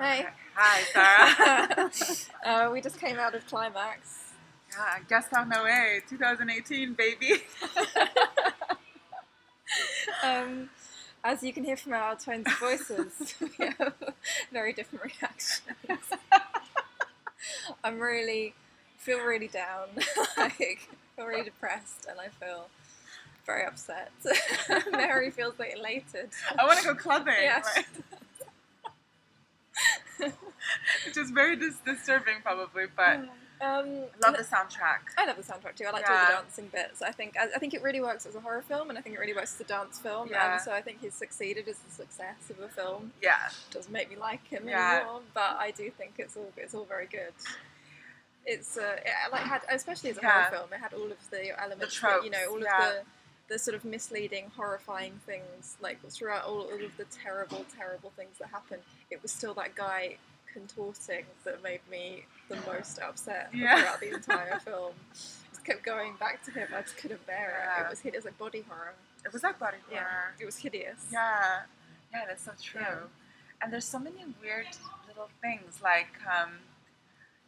Hey. Hi, Sarah. uh, we just came out of Climax. yeah, Gaspar Noé, 2018, baby. Um, as you can hear from our tones of voices, we have very different reactions. I'm really feel really down, like feel really depressed, and I feel very upset. Mary feels like elated. I want to go clubbing. Yes. right? Which is very dis- disturbing, probably, but Um, love the soundtrack. I love the soundtrack too. I like all the dancing bits. I think I, I think it really works as a horror film, and I think it really works as a dance film. Yeah. And so I think he's succeeded as the success of a film. Yeah, it Doesn't make me like him Yeah. anymore, but I do think it's all it's all very good. It's uh, it, like had especially as a Yeah. horror film, it had all of the elements, The that, you know, all of yeah. the the sort of misleading, horrifying things, like throughout all, all of the terrible, terrible things that happen. It was still that guy contorting that made me the most upset Yeah. throughout the entire film. Just kept going back to him. I just couldn't bear it. Yeah. It was hideous, like body horror. it was like body Yeah, horror. it was hideous. Yeah, yeah, that's so true. Yeah. And there's so many weird little things, like, um,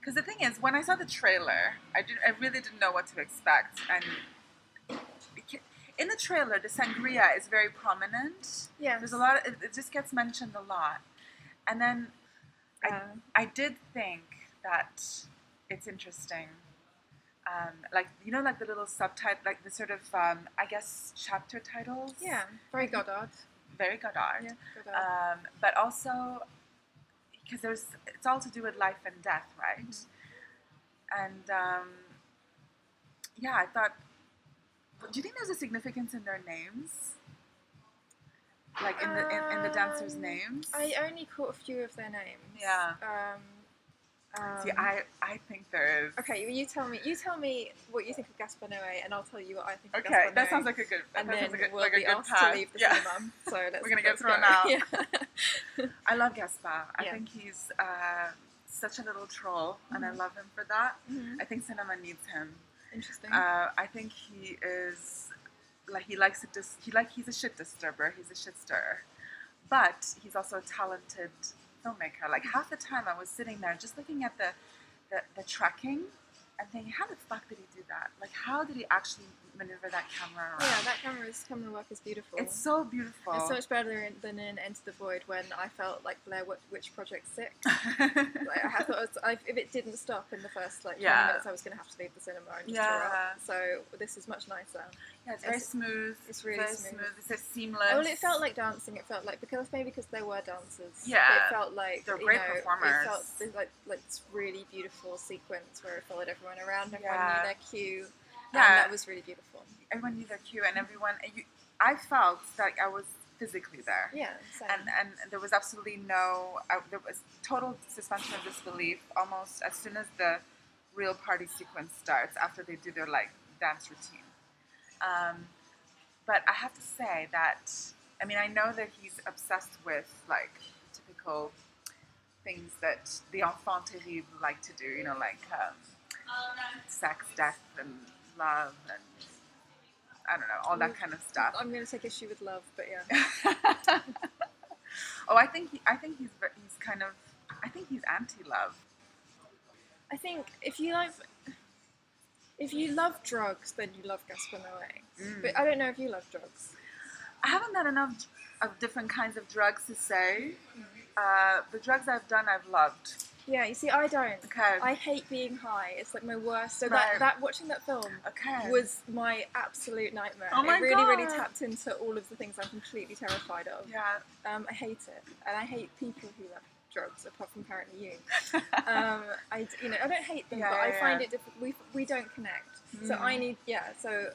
because the thing is, when I saw the trailer, I did, I really didn't know what to expect, and in the trailer, the sangria is very prominent. Yeah, There's a lot. Of, it, it just gets mentioned a lot, and then I, I did think that it's interesting. Um, like you know, like the little subtitle, like the sort of um, I guess chapter titles. yeah, very Godard. very Godard. Yeah, Godard. Um, but also because there's it's all to do with life and death, right? Mm-hmm. And um, yeah, I thought. Do you think there's a significance in their names? Like in the in, in the dancers' Um, names? I only caught a few of their names. Yeah. Um, um, See, I I think there is. Okay, well, you tell me. You tell me what you think of Gaspar Noé, and I'll tell you what I think. of Okay, Gaspar that sounds like a good. That And sounds then like a, we'll like be good asked path. to leave the yeah. cinema. So let's. We're gonna get let's thrown go. out. Yeah. I love Gaspar. I Yeah. think he's uh, such a little troll, and I Mhm. love him for that. Mhm. I think cinema needs him. Interesting. Uh, I think he is like he likes to dis- he like he's a shit disturber. He's a shit stirrer, but he's also a talented filmmaker. Like half the time I was sitting there just looking at the the, the tracking and thinking, how the fuck did he do that? Like how did he actually maneuver that camera around? yeah, that camera's camera work is beautiful. it's so beautiful. It's so much better than in Enter the Void when I felt like Blair Wi- Witch Project six. like, I thought it was, I, if it didn't stop in the first like 20 Yeah. minutes, I was going to have to leave the cinema and just Yeah. So this is much nicer. yeah, it's very it's- smooth. it's really very smooth. It's so seamless. Oh, well, it felt like dancing. It felt like because maybe because there were dancers. Yeah. it felt like They're great know, performers. It felt like like this really beautiful sequence where it followed everyone around. Everyone Yeah. knew their cue. Yeah. and that was really beautiful. everyone knew their cue, and everyone. You, I felt like I was physically there. Yeah, same. and and there was absolutely no uh, there was total suspension of disbelief almost as soon as the real party sequence starts after they do their like dance routine um, but i have to say that i mean i know that he's obsessed with like typical things that the enfant terrible like to do you know like um, sex death and love and i don't know all that kind of stuff I'm going to take issue with love, but yeah. oh, I think he, I think he's he's kind of I think he's anti-love. I think if you like, if you love drugs, then you love Gaspar Noé. Mm. But I don't know if you love drugs. I haven't done enough of different kinds of drugs to say. Uh, the drugs I've done, I've loved. Yeah, you see, I don't. Okay. I hate being high. It's like my worst. So Right. that, that watching that film okay. was my absolute nightmare. Oh my it really, really tapped into all of the things I'm completely terrified of. yeah. Um, I hate it, and I hate people who love drugs, apart from apparently you. Um, I, you know, I don't hate them, Yeah, but I find yeah. it difficult. We, we don't connect. So Mm. I need, yeah. So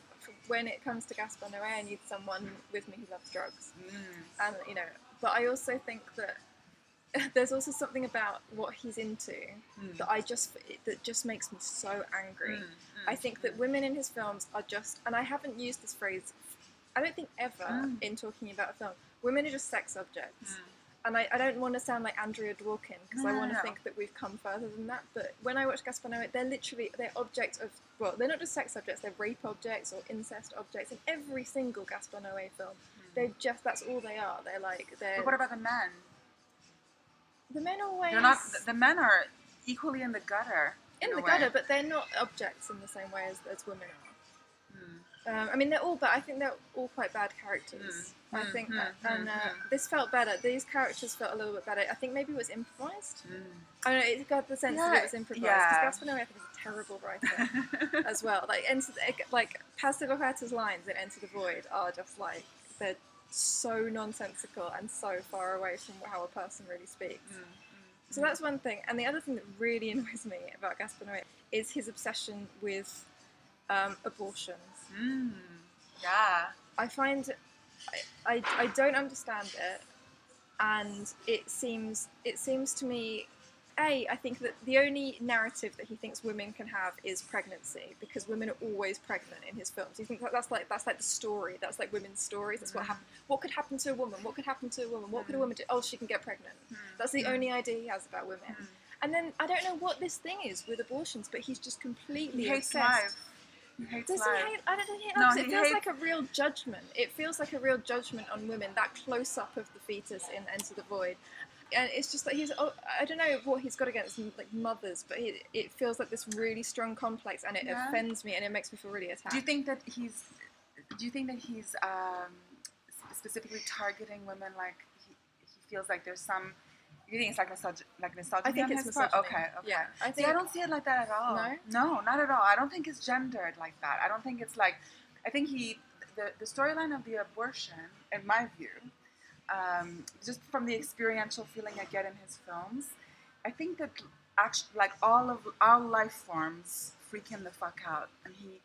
when it comes to Gaspar Noé, I need someone with me who loves drugs, Mm. and you know. But I also think that there's also something about what he's into Mm. that I just that just makes me so angry. Mm, mm, I think that women in his films are just, and I haven't used this phrase, I don't think ever Mm. in talking about a film. Women are just sex objects. Mm. And I, I don't want to sound like Andrea Dworkin because No, I want to no. think that we've come further than that. But when I watch Gaspar Noé, they're literally they're objects of well, they're not just sex objects; they're rape objects or incest objects in every single Gaspar Noé film. They're just that's all they are. They're like they're But what about the men? The men always They're not. The men are equally in the gutter. in a the gutter, but they're not objects in the same way as, as women are. Mm. Um, I mean, they're all, but I think they're all quite bad characters. Mm, I mm, think, mm, that, and mm, uh, mm. this felt better. These characters felt a little bit better. I think maybe it was improvised. I don't know. It got the sense that it was improvised yeah. because Gaspar Noé, I think, is a terrible writer as well. Like, enter, like Paz de lines in Enter the Void are just like they're so nonsensical and so far away from how a person really speaks. Mm, mm, So that's one thing. And the other thing that really annoys me about Gaspar Noé is his obsession with um, abortions. Mm. Yeah. I find I, I, I don't understand it, and it seems it seems to me. A, I think that the only narrative that he thinks women can have is pregnancy because women are always pregnant in his films. You think that that's like that's like the story. That's like women's stories. That's what Mhm. happened. What could happen to a woman? What could happen to a woman? What could a Mhm. woman do? Oh, she can get pregnant. Mm. That's the Mm. only idea he has about women. Mm. And then I don't know what this thing is with abortions, but he's just completely He hates obsessed. life. He hates Does life. he hate? I don't think he No, he it. It feels hates- like a real judgment. It feels like a real judgment on women. That close up of the fetus in Enter the Void, and it's just like he's. Oh, I don't know what he's got against like mothers, but he, it feels like this really strong complex, and it Yeah. offends me, and it makes me feel really attacked. Do you think that he's? Do you think that he's um, specifically targeting women? Like he, he feels like there's some. You think it's like misog- like misogyny I think it's part? misogyny. Okay, okay. Yeah, I See, think I don't see it like that at all. No? no, not at all. I don't think it's gendered like that. I don't think it's like. I think he the the storyline of the abortion, in my view, um, just from the experiential feeling I get in his films, I think that actually, like all of all life forms, freak him the fuck out, and he,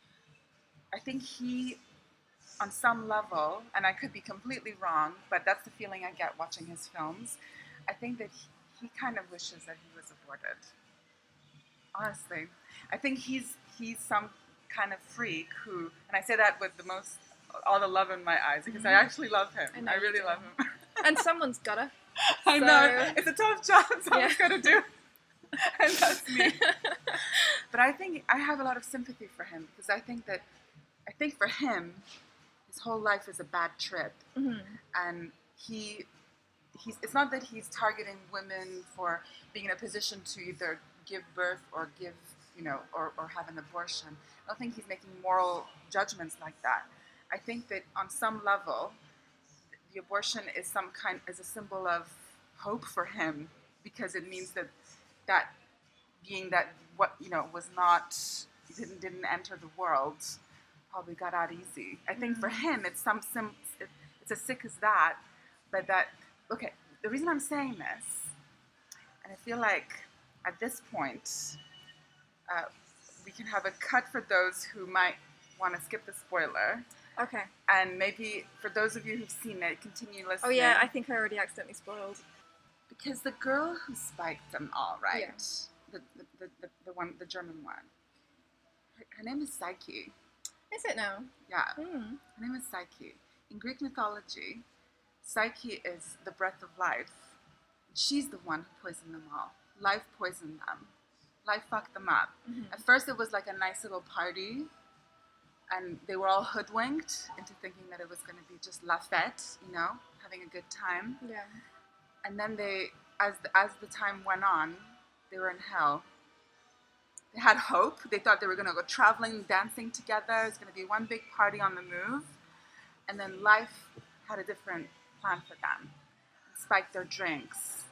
I think he, on some level, and I could be completely wrong, but that's the feeling I get watching his films. I think that he, he kind of wishes that he was aborted. Honestly, I think he's he's some kind of freak who, and I say that with the most all the love in my eyes because I Mhm. actually love him. I I, really love him. and someone's gotta. I know it's a tough job. Someone's Yeah. got to do, and that's me. But I think I have a lot of sympathy for him because I think that I think for him, his whole life is a bad trip, Mhm. and he he's it's not that he's targeting women for being in a position to either give birth or give you know or, or have an abortion. I don't think he's making moral judgments like that. I think that on some level, the abortion is some kind is a symbol of hope for him because it means that that being that what you know was not didn't didn't enter the world probably got out easy. I think for him it's some sim, it, it's as sick as that, but that okay. The reason I'm saying this, and I feel like at this point, uh, we can have a cut for those who might want to skip the spoiler, Okay. and maybe for those of you who've seen it, continue listening. Oh yeah, I think I already accidentally spoiled. because the girl who spiked them all, right? Yeah. The, the, the, the, the one, the German one. Her, her name is Psyche. Is it now? Yeah, Hmm. her name is Psyche. In Greek mythology, Psyche is the breath of life. She's the one who poisoned them all. Life poisoned them. Life fucked them up. Mhm. At first, it was like a nice little party, and they were all hoodwinked into thinking that it was going to be just la fête, you know, having a good time. Yeah. And then they, as the, as the time went on, they were in hell. They had hope. They thought they were going to go traveling, dancing together. It's going to be one big party on the move. And then life had a different plan for them. Spiked their drinks,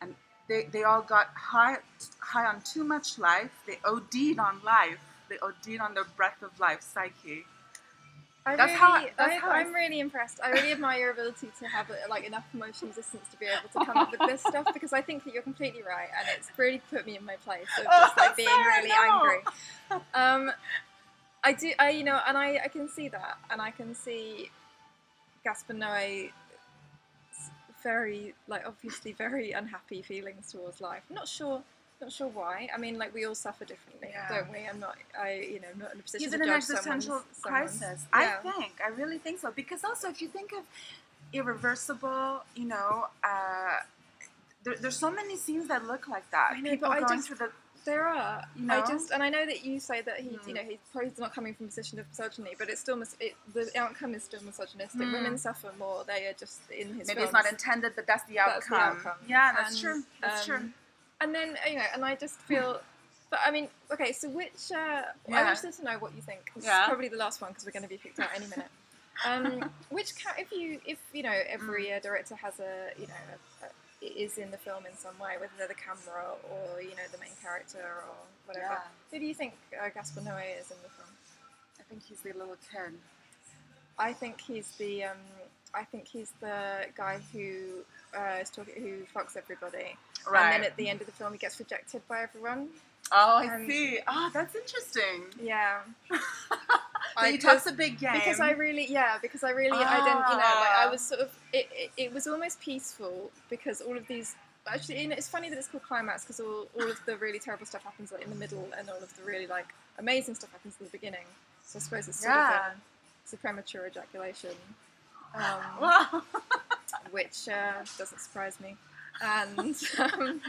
and they, they all got high high on too much life. They OD'd on life. They OD'd on the breath of life, psyche. I That's really, how that's I, how I'm really impressed. I really admire your ability to have like enough emotional resistance to be able to come up with this stuff because I think that you're completely right, and it's really put me in my place of Oh, just like being Sarah, really no. angry. Um, I do, I you know, and I, I can see that, and I can see Gaspar Noé very like obviously very unhappy feelings towards life. Not sure. Not sure why. I mean, like we all suffer differently, Yeah. don't we? I'm not. I, you know, I'm not in a position He's to an existential someone's- crisis. Yeah. I think. I really think so. Because also, if you think of irreversible, you know, uh, there, there's so many scenes that look like that. I know, People but I going just- through the There are. You know? I just and I know that you say that he, Mm. you know, he's probably not coming from a position of misogyny, but it's still mis- it, the outcome is still misogynistic. Mm. Women suffer more. They are just in his. Maybe films. it's not intended, but that's the outcome. That's the outcome. Yeah, that's And, true. That's true. And then you know, and I just feel. But I mean, okay. So which uh, Yeah. I'm interested to know what you think. This Yeah. is probably the last one because we're going to be picked out any minute. Um, which if you if you know every Mm. uh, director has a you know a, a, is in the film in some way, whether they're the camera or you know the main character or whatever. Yeah. Who do you think uh, Gaspar Noé is in the film? I think he's the little kid. I think he's the um, I think he's the guy who uh, is talking who fucks everybody, Right. and then at the end of the film he gets rejected by everyone. oh, I um, see. Oh, that's interesting. Yeah, I he talks a big game. because I really yeah because I really I didn't you know like I Ah. was sort of it, it, it was almost peaceful because all of these. Actually, you know, it's funny that it's called climax because all, all of the really terrible stuff happens like in the middle, and all of the really like amazing stuff happens in the beginning. So I suppose it's sort Yeah. of a, it's a premature ejaculation. Um, which uh, doesn't surprise me. And um,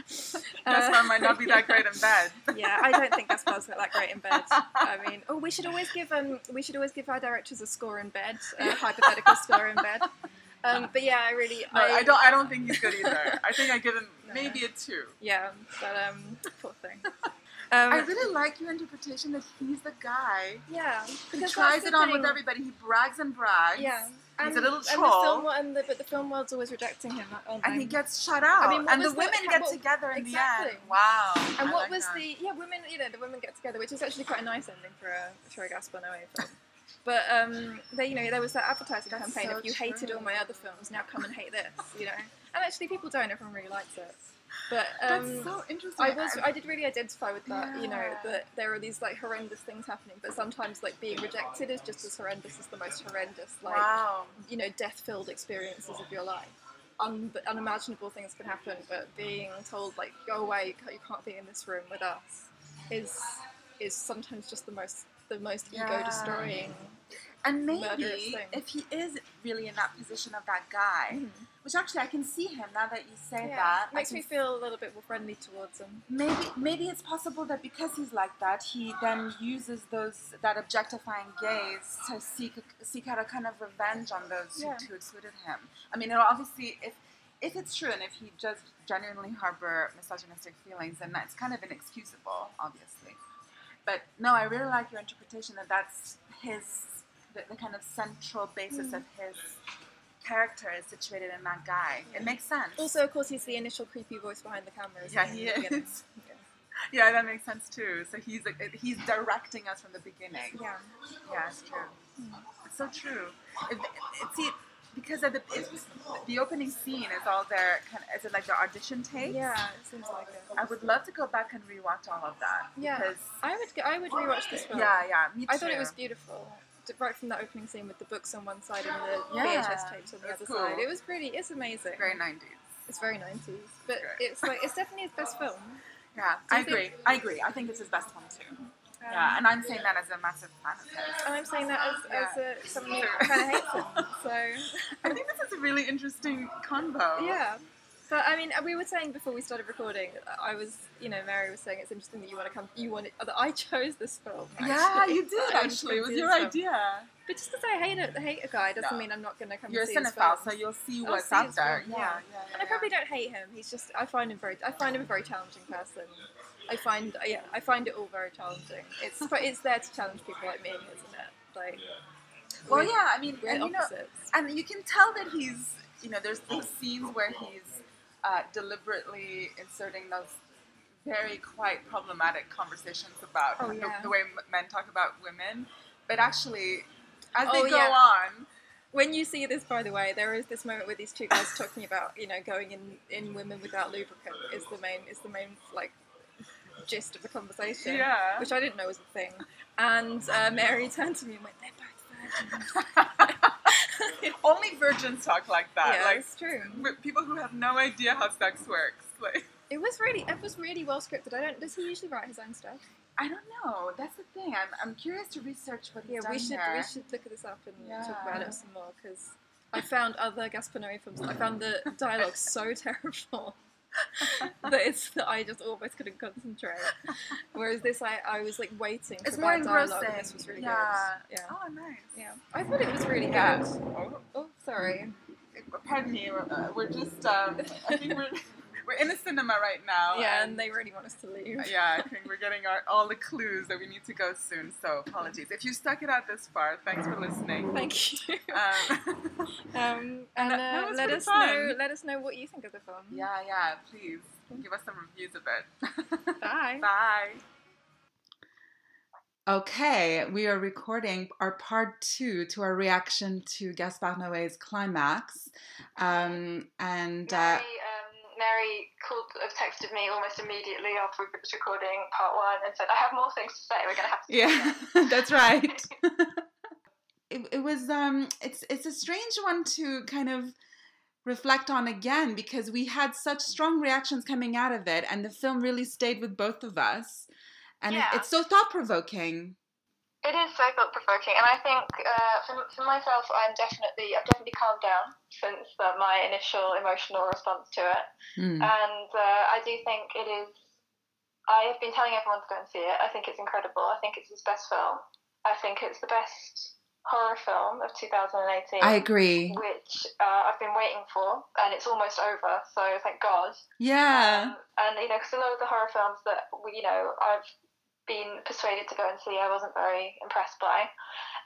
Gaspar might not be that great in bed. yeah, I don't think Gaspar's that great in bed. I mean, oh, we should always give um, we should always give our directors a score in bed, a hypothetical score in bed. Um, but yeah, I really, No, I, don't. I don't think he's good either. I think I give him No. maybe a two. Yeah, but um, poor thing. I Um, really like your interpretation that he's the guy yeah, who because tries that's it the on thing. with everybody. He brags and brags. Yeah, He's a little and the film, and the, but the film world's always rejecting him. And he gets shut out. I mean, and the the- women get what- together in exactly. the end. Wow. And I what like was that. the yeah women you know the women get together, which is actually quite a nice ending for a for a Gaspar Noé film. But um, they, you know, there was that advertising That's campaign. so if you hated all my other films, now come and hate this. You know, and actually people don't. Everyone really likes it. But That's um, so interesting. I was I did really identify with that. You know, that there are these like horrendous things happening, but sometimes like being rejected is just as horrendous as the most horrendous like wow. you know death-filled experiences of your life. Un- unimaginable things can happen, but being told like go away, you can't- you can't be in this room with us, is is sometimes just the most the most Yeah. ego destroying. And maybe if he is really in that position of that guy, mm-hmm. which actually I can see him now that you say Yeah, that. Makes me feel a little bit more friendly towards him. Maybe maybe it's possible that because he's like that, he then uses those that objectifying gaze to seek seek out a kind of revenge on those Yeah. who, who excluded him. I mean, obviously, if if it's true and if he does genuinely harbor misogynistic feelings, then that's kind of inexcusable, obviously. But no, I really like your interpretation that that's his the, the kind of central basis Mm. of his character is situated in that guy. It makes sense. Also, of course, he's the initial creepy voice behind the camera. Yeah, he is. Yeah, that makes sense too. So he's like, he's directing us from the beginning. Yeah. Yeah, it's true. It's so true. It, it, see, because of the it's, the opening scene is all their kind of, is it like their audition tapes? Yeah, it seems like it. I would love to go back and rewatch all of that. Yeah. Because, I would I would rewatch this film. yeah, yeah, me too. I thought it was beautiful. D- Right from that opening scene with the books on one side and the Yeah, VHS tapes on the that's other cool. side. It was really, it's amazing. very 90s. It's very 90s. But Great. it's like, it's definitely his best film. Yeah, I you think- agree. I agree. I think it's his best one too. Um, Yeah, and I'm saying that as a massive fan of his. and I'm saying that as, as a, someone who kind of hates him. So, I think this is a really interesting combo. yeah. But I mean, we were saying before we started recording, I was, you know, Mary was saying it's interesting that you want to come, you wanted, that I chose this film. Yeah, you did I actually. It was your film. idea. But just because I hate a, hate a guy doesn't No. mean I'm not going to come You're a cinephile, so you'll see I'll what's see out there. Yeah, yeah. yeah, yeah. And I probably don't hate him. He's just I find him very I find him a very challenging person. I find yeah I find it all very challenging. It's but it's there to challenge people like me, isn't it? Like Well, yeah. I mean, and you know, and you can tell that he's, you know, there's these scenes where he's uh, deliberately inserting those very quite problematic conversations about Oh, the, yeah. the way men talk about women, but actually, as Oh, they go yeah. on, when you see this, by the way, there is this moment where these two guys talking about you know going in in women without lubricant is the main is the main like gist of the conversation. yeah. Which I didn't know was a thing. And uh, Mary turned to me and went, "They're both virgins." Only virgins talk like that. yeah, like it's true. people who have no idea how sex works. Like, It was really, it was really well scripted. I don't. Does he usually write his own stuff? I don't know. That's the thing. I'm, I'm curious to research what he's Yeah, done we should here. we should look at this up and talk about it some more because I found other Gaspar Noé films. I found the dialogue so terrible. that it's that I just almost couldn't concentrate. Whereas this, I, I was like waiting for It's more bad dialogue, and this was really yeah. good. Yeah, Oh, nice. yeah. I thought it was really Yeah. good. Oh, sorry. Pardon me. We're, uh, we're just. Um, I think we're we're in a cinema right now. Yeah, and they really want us to leave. yeah, I think we're getting our, all the clues that we need to go soon. So apologies if you stuck it out this far. Thanks for listening. Thank you. Um, Um, and that- that uh, was let us fun. know. Let us know what you think of the film. yeah, yeah. Please give us some reviews of it. Bye. Bye. Okay, we are recording our part two to our reaction to Gaspar Noé's climax. Um, and uh, Mary, um, Mary called, uh, texted me almost immediately after we finished recording part one and said, "I have more things to say. We're going to have to." yeah, that's right. it, it was um, it's it's a strange one to kind of reflect on again because we had such strong reactions coming out of it, and the film really stayed with both of us, and it- it's so thought provoking. It is so thought provoking, and I think uh, for, for myself, I'm definitely I've definitely calmed down since uh, my initial emotional response to it, Hmm. and uh, I do think it is. I have been telling everyone to go and see it. I think it's incredible. I think it's his best film. I think it's the best horror film of 2018. I agree. which uh, I've been waiting for, and it's almost over. So thank God. Yeah. Um, and you know, because a lot of the horror films that we, you know, I've been persuaded to go and see, I wasn't very impressed by.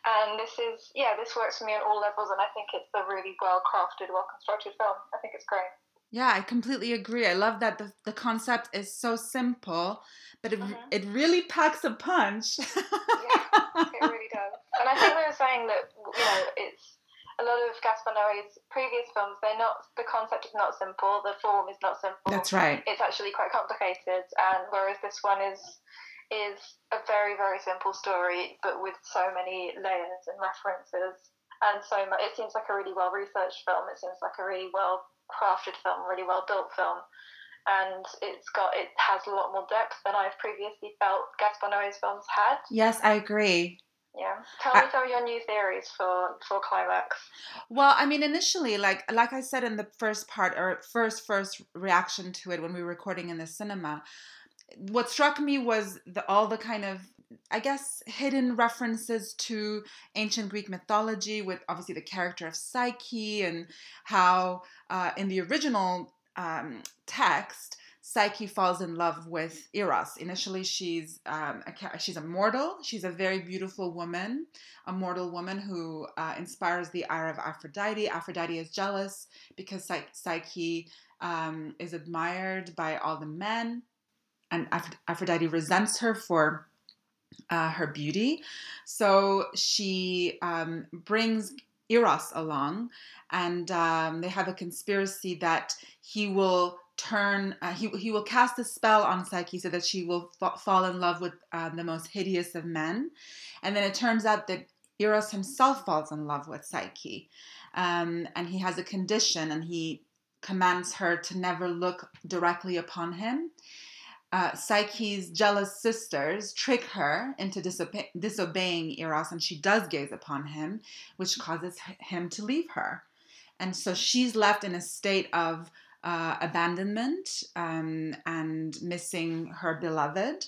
And this is, yeah, this works for me on all levels, and I think it's a really well crafted, well constructed film. I think it's great. Yeah, I completely agree. I love that the, the concept is so simple, but it, Mhm. it really packs a punch. It does. And I think we were saying that, you know, it's a lot of Gaspar Noé's previous films, they're not, the concept is not simple, the form is not simple. That's right. it's actually quite complicated and whereas this one is is a very very simple story but with so many layers and references and so much it seems like a really well researched film it seems like a really well crafted film really well built film and it's got it has a lot more depth than I've previously felt Gaspar Noé's films had. Yes, I agree. Yeah. Tell me some of your new theories for for climax. Well, I mean, initially, like like I said in the first part or first first reaction to it when we were recording in the cinema, what struck me was the all the kind of I guess hidden references to ancient Greek mythology, with obviously the character of Psyche and how uh, in the original um, text. Psyche falls in love with Eros. Initially, she's um, a, she's a mortal. She's a very beautiful woman, a mortal woman who uh, inspires the ire of Aphrodite. Aphrodite is jealous because Psy- Psyche um, is admired by all the men, and Aph- Aphrodite resents her for uh, her beauty. So she um, brings Eros along, and um, they have a conspiracy that he will turn uh, he, he will cast a spell on psyche so that she will fa- fall in love with uh, the most hideous of men. And then it turns out that eros himself falls in love with psyche. Um, and he has a condition and he commands her to never look directly upon him. Uh, Psyche's jealous sisters trick her into disobe- disobeying Eros, and she does gaze upon him, which causes him to leave her. And so she's left in a state of uh, abandonment um, and missing her beloved.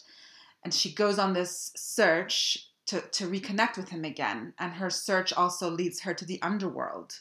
And she goes on this search to, to reconnect with him again. And her search also leads her to the underworld.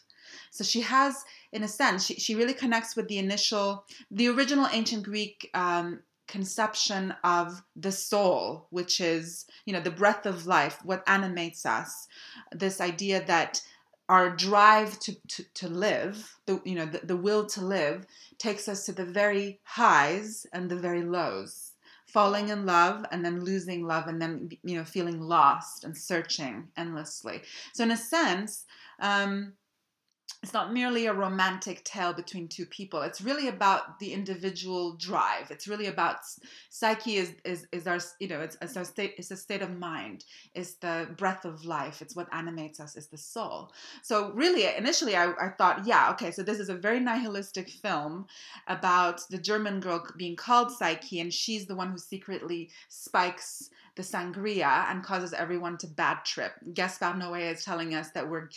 So she has, in a sense, she, she really connects with the initial, the original ancient Greek um, conception of the soul, which is, you know, the breath of life, what animates us. This idea that our drive to, to, to live, the, you know, the, the will to live, takes us to the very highs and the very lows. Falling in love and then losing love and then, you know, feeling lost and searching endlessly. So, in a sense, um, it's not merely a romantic tale between two people. It's really about the individual drive. It's really about psyche is is, is our you know it's, it's our state it's a state of mind. It's the breath of life. It's what animates us. Is the soul. So really initially I, I thought yeah okay so this is a very nihilistic film about the german girl being called psyche and she's the one who secretly spikes the sangria and causes everyone to bad trip gaspar noé is telling us that we're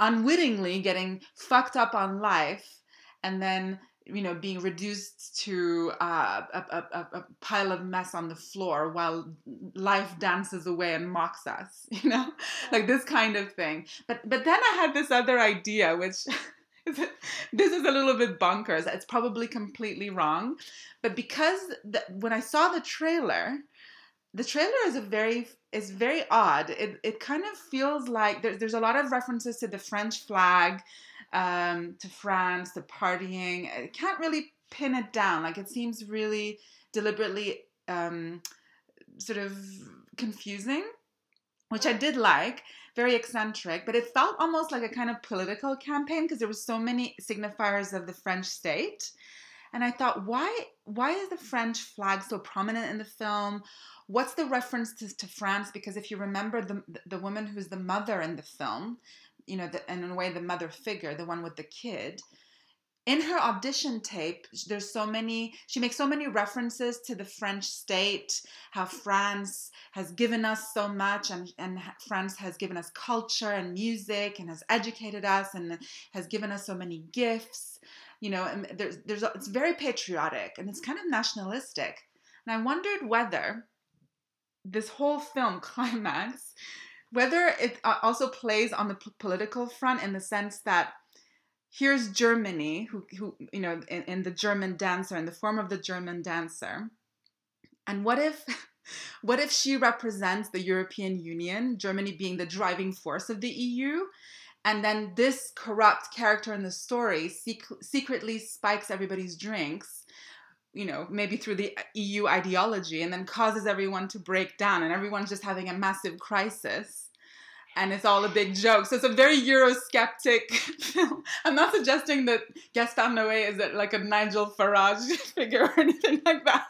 unwittingly getting fucked up on life and then you know, being reduced to uh, a, a, a, pile of mess on the floor while life dances away and mocks us, you know, like this kind of thing. But but then I had this other idea, which this is a little bit bonkers. It's probably completely wrong, but because the, when I saw the trailer, the trailer is a very is very odd. It it kind of feels like there's there's a lot of references to the French flag um, to France, to partying. I can't really pin it down. Like it seems really deliberately um, sort of confusing, which I did like. Very eccentric, but it felt almost like a kind of political campaign because there were so many signifiers of the French state. And I thought, why why is the French flag so prominent in the film? What's the reference to, to France? Because if you remember the the woman who's the mother in the film, you know, the, and in a way, the mother figure, the one with the kid. In her audition tape, there's so many, she makes so many references to the French state, how France has given us so much, and, and France has given us culture and music and has educated us and has given us so many gifts. You know, and there's, there's, it's very patriotic and it's kind of nationalistic. And I wondered whether this whole film climax whether it uh, also plays on the p- political front in the sense that here's Germany, who, who you know, in, in the German dancer, in the form of the German dancer. And what if, what if she represents the European Union, Germany being the driving force of the EU? And then this corrupt character in the story sec- secretly spikes everybody's drinks you know, maybe through the EU ideology, and then causes everyone to break down, and everyone's just having a massive crisis. And it's all a big joke. So it's a very Eurosceptic film. I'm not suggesting that Gaspar Noé is like a Nigel Farage figure or anything like that.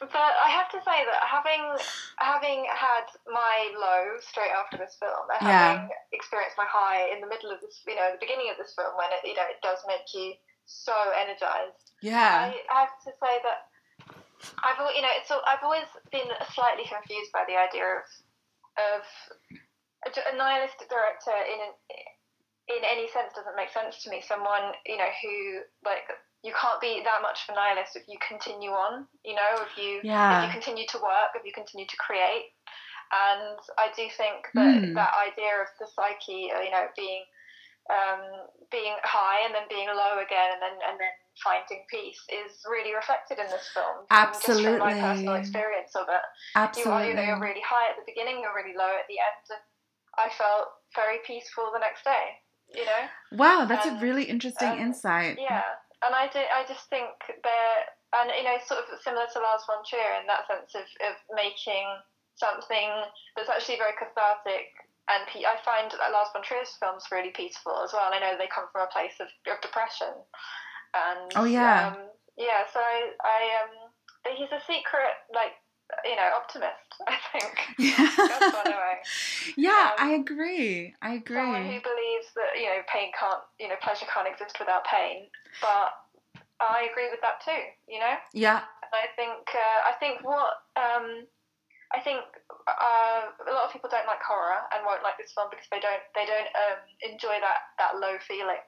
But I have to say that having having had my low straight after this film, and yeah. having experienced my high in the middle of this, you know, the beginning of this film, when it you know it does make you so energized. Yeah. I, I have to say that I've you know it's I've always been slightly confused by the idea of of a, nihilistic director in an, in any sense doesn't make sense to me. Someone you know who like you can't be that much of a nihilist if you continue on. You know if you yeah. if you continue to work, if you continue to create. And I do think that mm. that idea of the psyche, you know, being um, being high and then being low again and then and then finding peace is really reflected in this film. Absolutely. Just from my personal experience of it. Absolutely. You are, you know, you're really high at the beginning, you're really low at the end. And I felt very peaceful the next day, you know? Wow, that's and, a really interesting um, insight. Yeah. And I, do, I just think they're, and you know, sort of similar to Lars von Trier in that sense of, of making something that's actually very cathartic and I find Lars von Trier's films really peaceful as well. I know they come from a place of, of depression, and oh yeah, um, yeah. So I, I um, he's a secret like you know optimist. I think. Yeah. yeah, um, I agree. I agree. Someone who believes that you know pain can't, you know, pleasure can't exist without pain, but I agree with that too. You know. Yeah. And I think uh, I think what um, I think uh, a lot of people don't like horror and won't like this film because they don't they don't um, enjoy that, that low feeling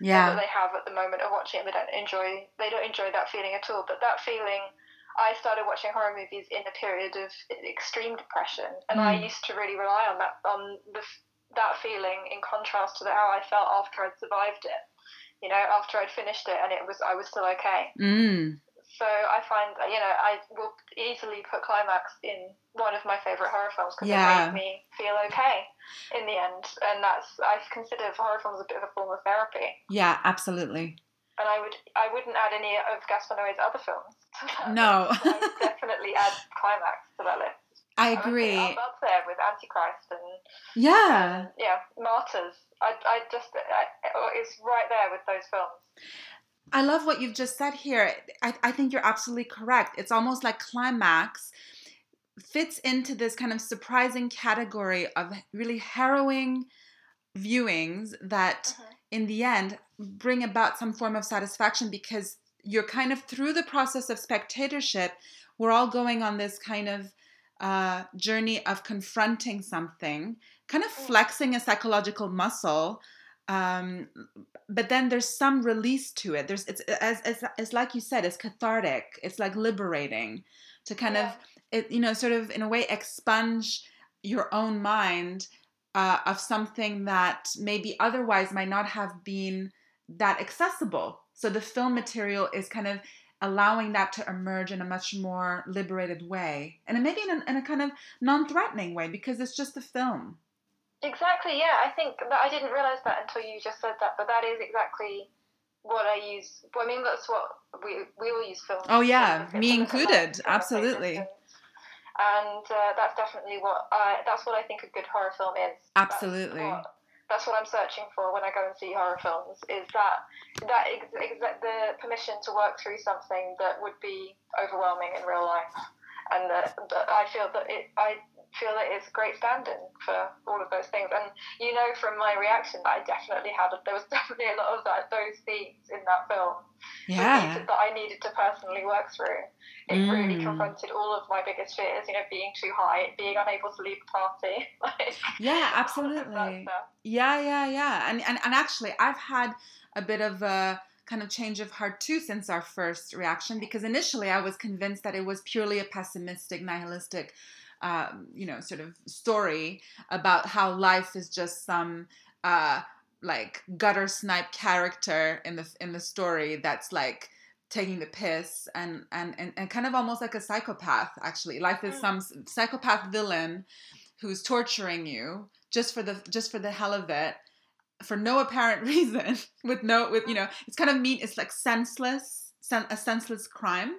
yeah. that they have at the moment of watching it. They don't enjoy they don't enjoy that feeling at all. But that feeling, I started watching horror movies in a period of extreme depression, and mm. I used to really rely on that on the, that feeling in contrast to the, how I felt after I'd survived it. You know, after I'd finished it and it was I was still okay. Mm. So I find, you know, I will easily put Climax in one of my favourite horror films because yeah. it made me feel okay in the end. And that's, I consider horror films a bit of a form of therapy. Yeah, absolutely. And I would, I wouldn't add any of Gaspar Noé's other films. No. I would definitely add Climax to that list. I agree. I up there with Antichrist and yeah, um, yeah, Martyrs. I, I just, I, it's right there with those films. I love what you've just said here. I, I think you're absolutely correct. It's almost like climax fits into this kind of surprising category of really harrowing viewings that uh-huh. in the end bring about some form of satisfaction because you're kind of through the process of spectatorship we're all going on this kind of uh, journey of confronting something kind of mm. flexing a psychological muscle um, but then there's some release to it. There's it's as as, as like you said, it's cathartic. It's like liberating to kind Yeah. of it you know sort of in a way expunge your own mind uh, of something that maybe otherwise might not have been that accessible. So the film material is kind of allowing that to emerge in a much more liberated way, and maybe in a, in a kind of non-threatening way because it's just a film. Exactly, yeah. I think that I didn't realize that until you just said that, but that is exactly what I use. Well, I mean, that's what we we all use film. Oh, yeah, film me to look at included, absolutely. And uh, that's definitely what I. That's what I think a good horror film is. Absolutely. That's what, that's what I'm searching for when I go and see horror films. Is that that ex- ex- the permission to work through something that would be overwhelming in real life, and that, that I feel that it. I feel that it's a great stand-in for all of those things. And you know from my reaction that I definitely had. There was definitely a lot of that those themes in that film that Yeah. that I needed to personally work through. It really Mm. confronted all of my biggest fears. You know, being too high, being unable to leave the party. like, Yeah, all of that absolutely. Yeah, yeah, yeah. And, and and actually I've had a bit of a kind of change of heart too since our first reaction because initially I was convinced that it was purely a pessimistic, nihilistic um, you know, sort of story about how life is just some uh like gutter snipe character in the in the story that's like taking the piss and and and, and kind of almost like a psychopath actually. Life is Mm. some psychopath villain who's torturing you just for the just for the hell of it for no apparent reason with no with you know it's kind of mean it's like senseless sen- a senseless crime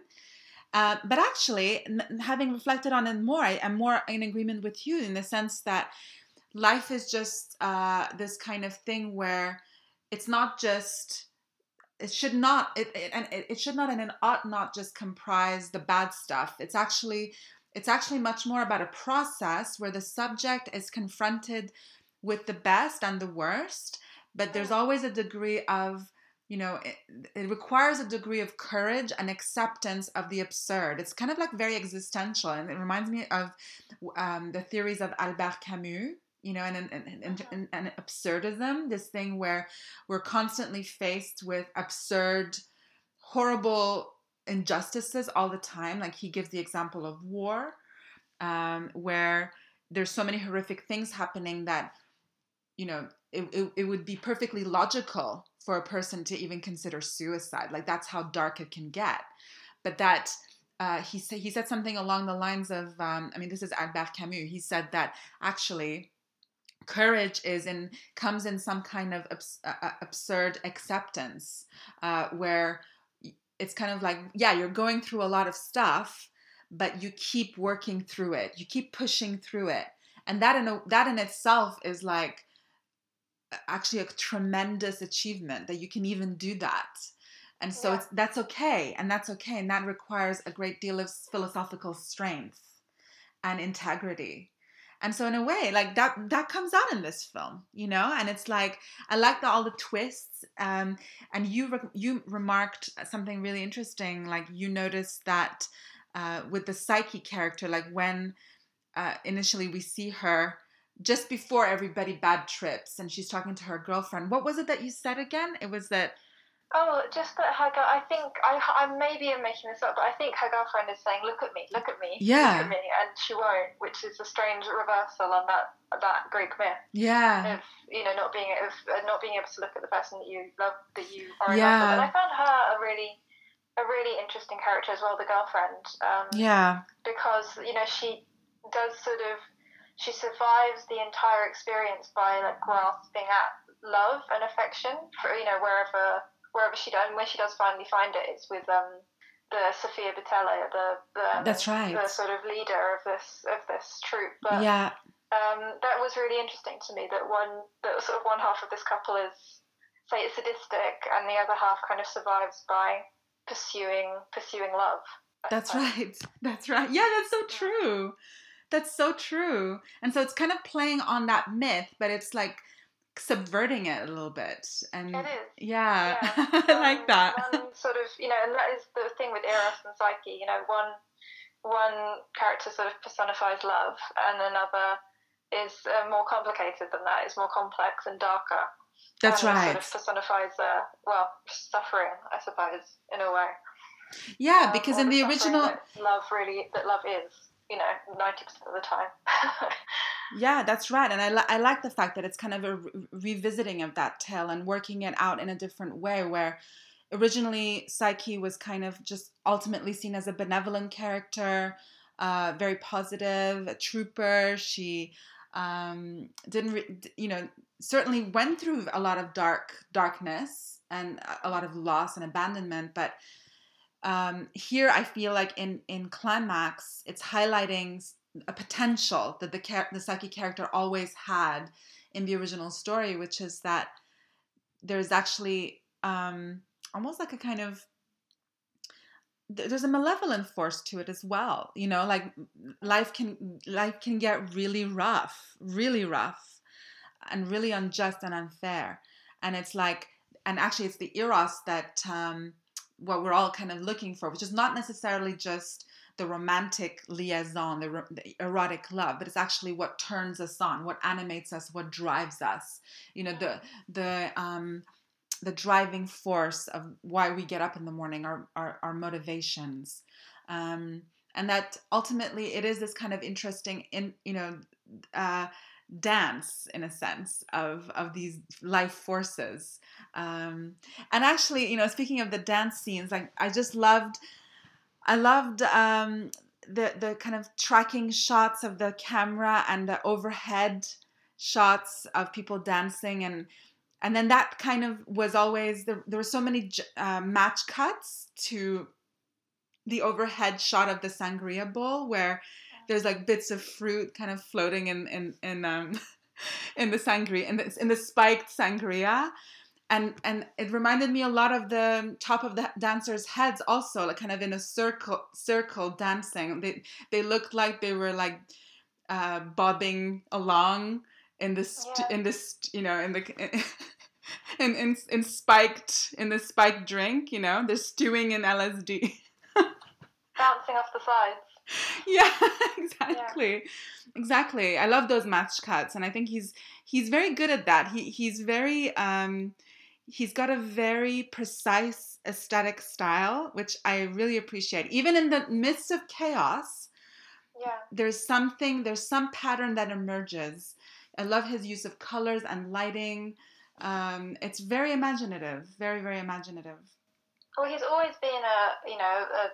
uh, but actually n- having reflected on it more I, i'm more in agreement with you in the sense that life is just uh, this kind of thing where it's not just it should not it, it and it, it should not and it ought not just comprise the bad stuff. It's actually it's actually much more about a process where the subject is confronted with the best and the worst but there's always a degree of you know it, it requires a degree of courage and acceptance of the absurd. It's kind of like very existential and it reminds me of um, the theories of albert camus you know and, and, and, and, and, and absurdism this thing where we're constantly faced with absurd horrible injustices all the time. Like he gives the example of war um, where there's so many horrific things happening that you know it, it, it would be perfectly logical for a person to even consider suicide. Like that's how dark it can get. But that uh, he said he said something along the lines of um, I mean this is Albert Camus. He said that actually courage is in comes in some kind of abs- uh, uh, absurd acceptance uh, where it's kind of like yeah you're going through a lot of stuff but you keep working through it. You keep pushing through it. And that in a, that in itself is like actually a tremendous achievement that you can even do that. And so Yeah. it's that's okay and that's okay and that requires a great deal of philosophical strength and integrity. And so in a way like that that comes out in this film you know? And it's like i like the, all the twists um and you re- you remarked something really interesting like you noticed that uh, with the psyche character like when uh, initially we see her just before everybody bad trips and she's talking to her girlfriend what was it that you said again it was that Oh, just that her girl. I think I, I maybe am making this up, but I think her girlfriend is saying, "Look at me, look at me, Yeah. look at me," and she won't, which is a strange reversal on that that Greek myth yeah of you know not being of uh, not being able to look at the person that you love that you are in Yeah. love with. And I found her a really a really interesting character as well, the girlfriend. Um, yeah because you know she does sort of she survives the entire experience by like grasping at love and affection for you know wherever wherever she does and when she does finally find it it's with um the Sofia Boutella the, the That's right. the sort of leader of this of this troupe but yeah um, that was really interesting to me that one that sort of one half of this couple is say sadistic and the other half kind of survives by pursuing pursuing love I That's right. That's right. Yeah, that's so true. That's so true. And so it's kind of playing on that myth, but it's like subverting it a little bit. And It is. yeah, Yeah. I like Um, that. One sort of, you know, and that is the thing with Eros and Psyche. You know, one one character sort of personifies love, and another is uh, more complicated than that. Is more complex and darker. That's and right. Sort of personifies, uh, well, suffering, I suppose, in a way. Yeah, Um, because in the original, love really that love is, you know, ninety percent of the time. yeah, that's right. And I, li- I like the fact that it's kind of a re- revisiting of that tale and working it out in a different way where originally Psyche was kind of just ultimately seen as a benevolent character, uh, very positive, a trooper. She um, didn't, re- you know, certainly went through a lot of dark darkness and a lot of loss and abandonment, but um, here I feel like in in climax, it's highlighting a potential that the char- the Psyche character always had in the original story, which is that there's actually um, almost like a kind of there's a malevolent force to it as well you know like life can life can get really rough really rough and really unjust and unfair. And it's like and actually it's the eros that um what we're all kind of looking for which is not necessarily just the romantic liaison the, the erotic love but it's actually what turns us on what animates us what drives us. You know the the um the driving force of why we get up in the morning, our our, our motivations, um, and that ultimately it is this kind of interesting in you know uh, dance in a sense of of these life forces. Um, and actually, you know, speaking of the dance scenes, like I just loved, I loved um, the the kind of tracking shots of the camera and the overhead shots of people dancing and and then that kind of was always there, there were so many uh, match cuts to the overhead shot of the sangria bowl where there's like bits of fruit kind of floating in in in um in the sangria in the, in the spiked sangria and and it reminded me a lot of the top of the dancers heads also like kind of in a circle circle dancing they they looked like they were like uh bobbing along in this Yeah. in this you know in the in, in in spiked in the spiked drink you know they're stewing in lsd Bouncing off the sides. yeah exactly. Exactly i love those match cuts and i think he's he's very good at that. He he's very um he's got a very precise aesthetic style which i really appreciate. Even in the midst of chaos Yeah. there's something there's some pattern that emerges. I love his use of colors and lighting. Um it's very imaginative very very imaginative. Well, he's always been a, you know, a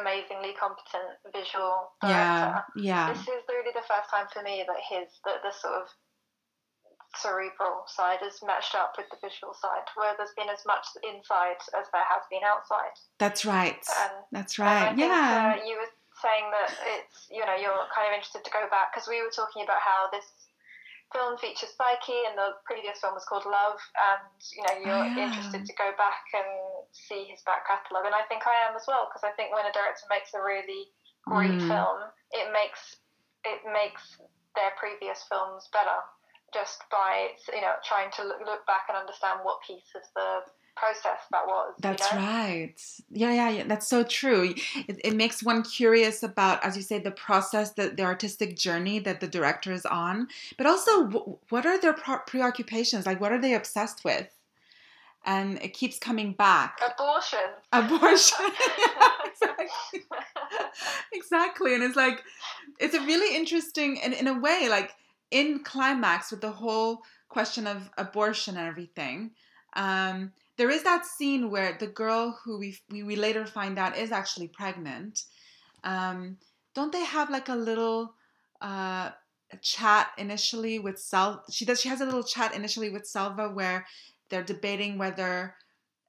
amazingly competent visual director. yeah yeah This is really the first time for me that his that the sort of cerebral side has matched up with the visual side, where there's been as much inside as there has been outside. that's right that's right think, yeah uh, you were saying that it's you know you're kind of interested to go back because we were talking about how this film features Psyche and the previous film was called Love, and you know you're yeah. interested to go back and see his back catalogue, and I think I am as well because I think when a director makes a really great Mm. film, it makes it makes their previous films better just by you know trying to look, look back and understand what piece of the process that was. That's you know? right. Yeah, yeah, yeah. That's so true. It, it makes one curious about, as you say, the process, the, the artistic journey that the director is on, but also w- what are their pro- preoccupations? Like, what are they obsessed with? And it keeps coming back. Abortion. Abortion. exactly. exactly. And it's like, it's a really interesting, and in a way, like in climax with the whole question of abortion and everything. Um, there is that scene where the girl who we, we, we later find out is actually pregnant. Um, don't they have like a little uh, chat initially with Sal? She does. She has a little chat initially with Selva where they're debating whether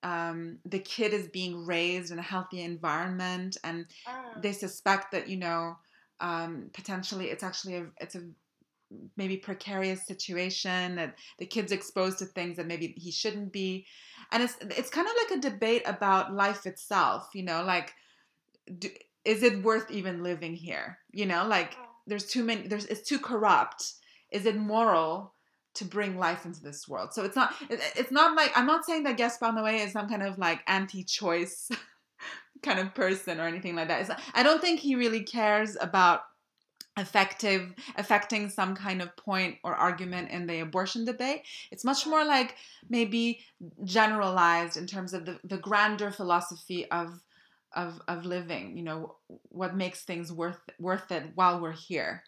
um, the kid is being raised in a healthy environment, and Mm. they suspect that you know um, potentially it's actually a it's a maybe precarious situation that the kid's exposed to things that maybe he shouldn't be and it's it's kind of like a debate about life itself you know like do, is it worth even living here? You know like there's too many there's it's too corrupt. Is it moral to bring life into this world? So it's not it's not like i'm not saying that gaspar noé is some kind of like anti-choice kind of person or anything like that. It's, i don't think he really cares about effective affecting some kind of point or argument in the abortion debate it's much more like maybe generalized in terms of the, the grander philosophy of of of living you know what makes things worth worth it while we're here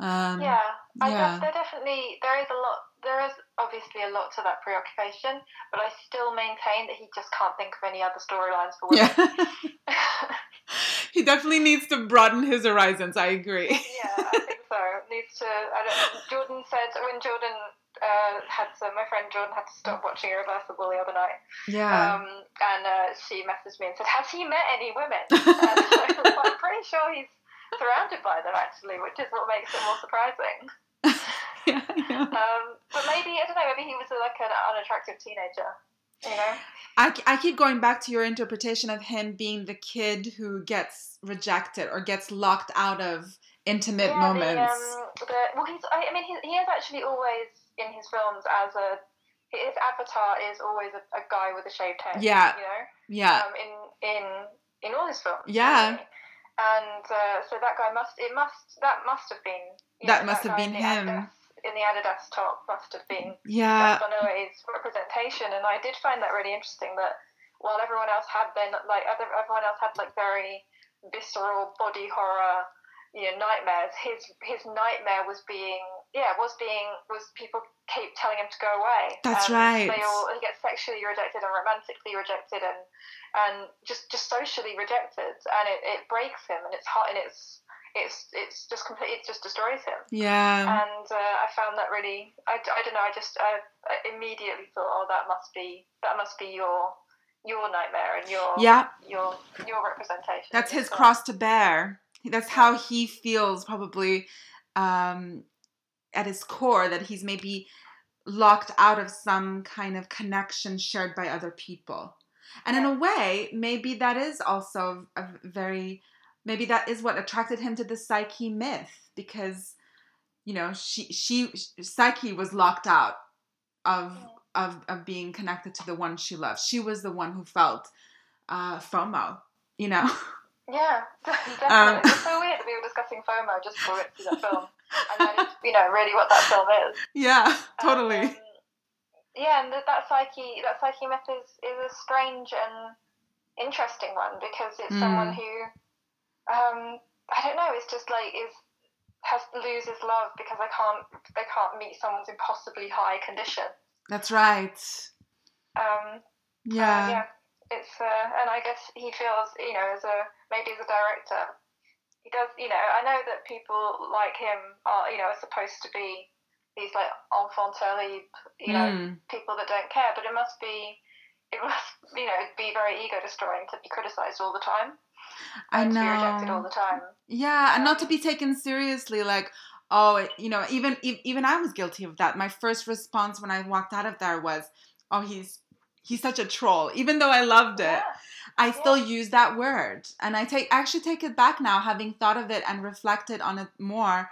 um, yeah, I yeah. guess there definitely there is a lot. There is obviously a lot to that preoccupation, but I still maintain that he just can't think of any other storylines for women. yeah he definitely needs to broaden his horizons i agree yeah, I think so. Needs to. I don't. Jordan said when Jordan uh, had to. My friend Jordan had to stop watching Irreversible the other night. yeah Um, and uh, she messaged me and said, "Has he met any women?" and I was like, I'm pretty sure he's surrounded by them actually, which is what makes it more surprising. yeah, know. Um, but maybe I don't know. Maybe he was like an unattractive teenager. You know? I, I keep going back to your interpretation of him being the kid who gets rejected or gets locked out of intimate yeah, moments. The, um, the, well, he's. I, mean, he, he is actually always in his films as a. His avatar is always a, a guy with a shaved head. Yeah. You know. yeah, Um, in in in all his films. Yeah. really. And uh, so that guy must. It must. That must have been. That know, must have been him. In the Adidas top must have been yeah, Noé's representation, and I did find that really interesting. That while everyone else had been like other everyone else had like very visceral body horror, you know, nightmares. His his nightmare was being yeah was being was people keep telling him to go away. That's and right. They all he gets sexually rejected and romantically rejected and and just just socially rejected, and it, it breaks him, and it's hot, and it's it's it's just complete it just destroys him yeah. and uh, I found that really I, I don't know I just I, I immediately thought oh that must be that must be your your nightmare and your Yeah, your your representation that's his cross to bear. That's how he feels, probably um, at his core, that he's maybe locked out of some kind of connection shared by other people. And in a way, maybe that is also a very, maybe that is what attracted him to the Psyche myth because, you know, she, she, Psyche was locked out of, of, of being connected to the one she loved. She was the one who felt uh, FOMO, you know? yeah definitely Um, it's so weird that we were discussing FOMO just before went to that film and that is you know really what that film is yeah, totally. Um, yeah, and that, that psyche that psyche myth is, is a strange and interesting one because it's Mm. someone who um, I don't know, it's just like is has loses love because they can't they can't meet someone's impossibly high condition. That's right. Um, uh, Yeah. yeah, it's uh, and I guess he feels you know as a maybe as a director, he does you know I know that people like him are you know are supposed to be these like enfant terrible you know Mm. people that don't care, but it must be it must you know be very ego destroying to be criticized all the time I be rejected all know. the time. Yeah, and not to be taken seriously. Like, oh, you know, even even I was guilty of that. My first response when I walked out of there was, "Oh, he's he's such a troll." Even though I loved it, Yeah. I still use that word, and I take actually take it back now, having thought of it and reflected on it more.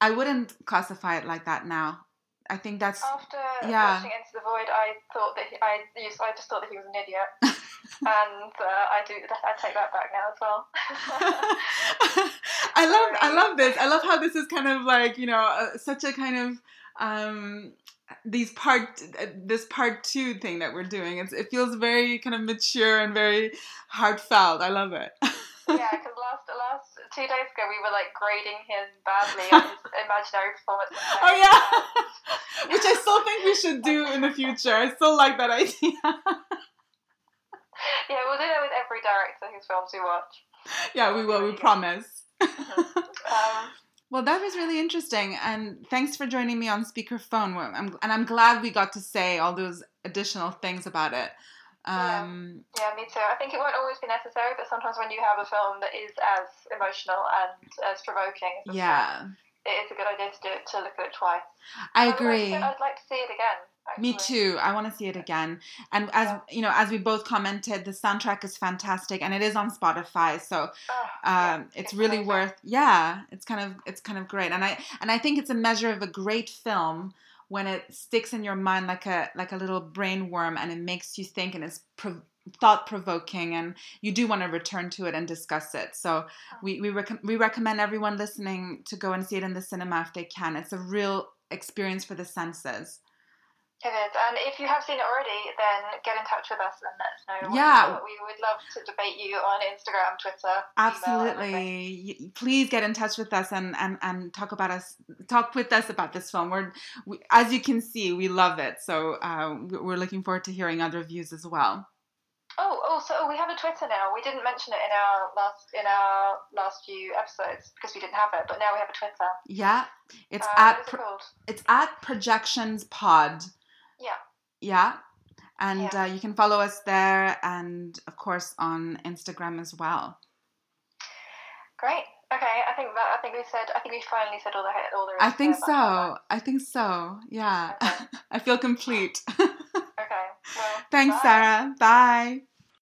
I wouldn't classify it like that now. I think that's After Yeah. watching Enter the Void, I thought that he, I used, I just thought that he was an idiot, and uh, I do I take that back now as well. I love I love this. I love how this is kind of like you know uh, such a kind of um these part uh, this part two thing that we're doing. It's, it feels very kind of mature and very heartfelt. I love it. yeah, because last last two days ago we were like grading him badly on his imaginary performance. Oh yeah, which I still think we should do in the future. I still like that idea. yeah, we'll do that with every director whose films we watch. yeah, we will. We promise. Um, Well, that was really interesting, and thanks for joining me on speakerphone. I'm, and I'm glad we got to say all those additional things about it. Yeah. Um, yeah, me too. I think it won't always be necessary, but sometimes when you have a film that is as emotional and as provoking, as yeah, one, it is a good idea to do it, to look at it twice. I I'd like to- agree. I'd like to see it again. Me too. I want to see it again. And as Yeah. you know, as we both commented, the soundtrack is fantastic, and it is on Spotify. So Oh, yeah, um, it's really amazing. worth. Yeah, it's kind of it's kind of great, and I and I think it's a measure of a great film when it sticks in your mind like a like a little brain worm, and it makes you think, and it's prov- thought provoking and you do want to return to it and discuss it. So we we, rec- we recommend everyone listening to go and see it in the cinema if they can. It's a real experience for the senses. It is, and if you have seen it already, then get in touch with us and let us know. Yeah, we would love to debate you on Instagram, Twitter, absolutely. Please get in touch with us and, and, and talk about us, talk with us about this film. We're, we, as you can see, we love it. So uh, we're looking forward to hearing other views as well. Oh, oh, so we have a Twitter now. We didn't mention it in our last in our last few episodes because we didn't have it, but now we have a Twitter. Yeah, it's uh, at it pro- it's at Projections Pod. Yeah. Yeah. And yeah. Uh, you can follow us there and, of course, on Instagram as well. Great. Okay, I think that I think we said I think we finally said all the all the. I think so. I think so. Yeah. Okay. I feel complete. okay. Well. Thanks, bye. Sarah. Bye.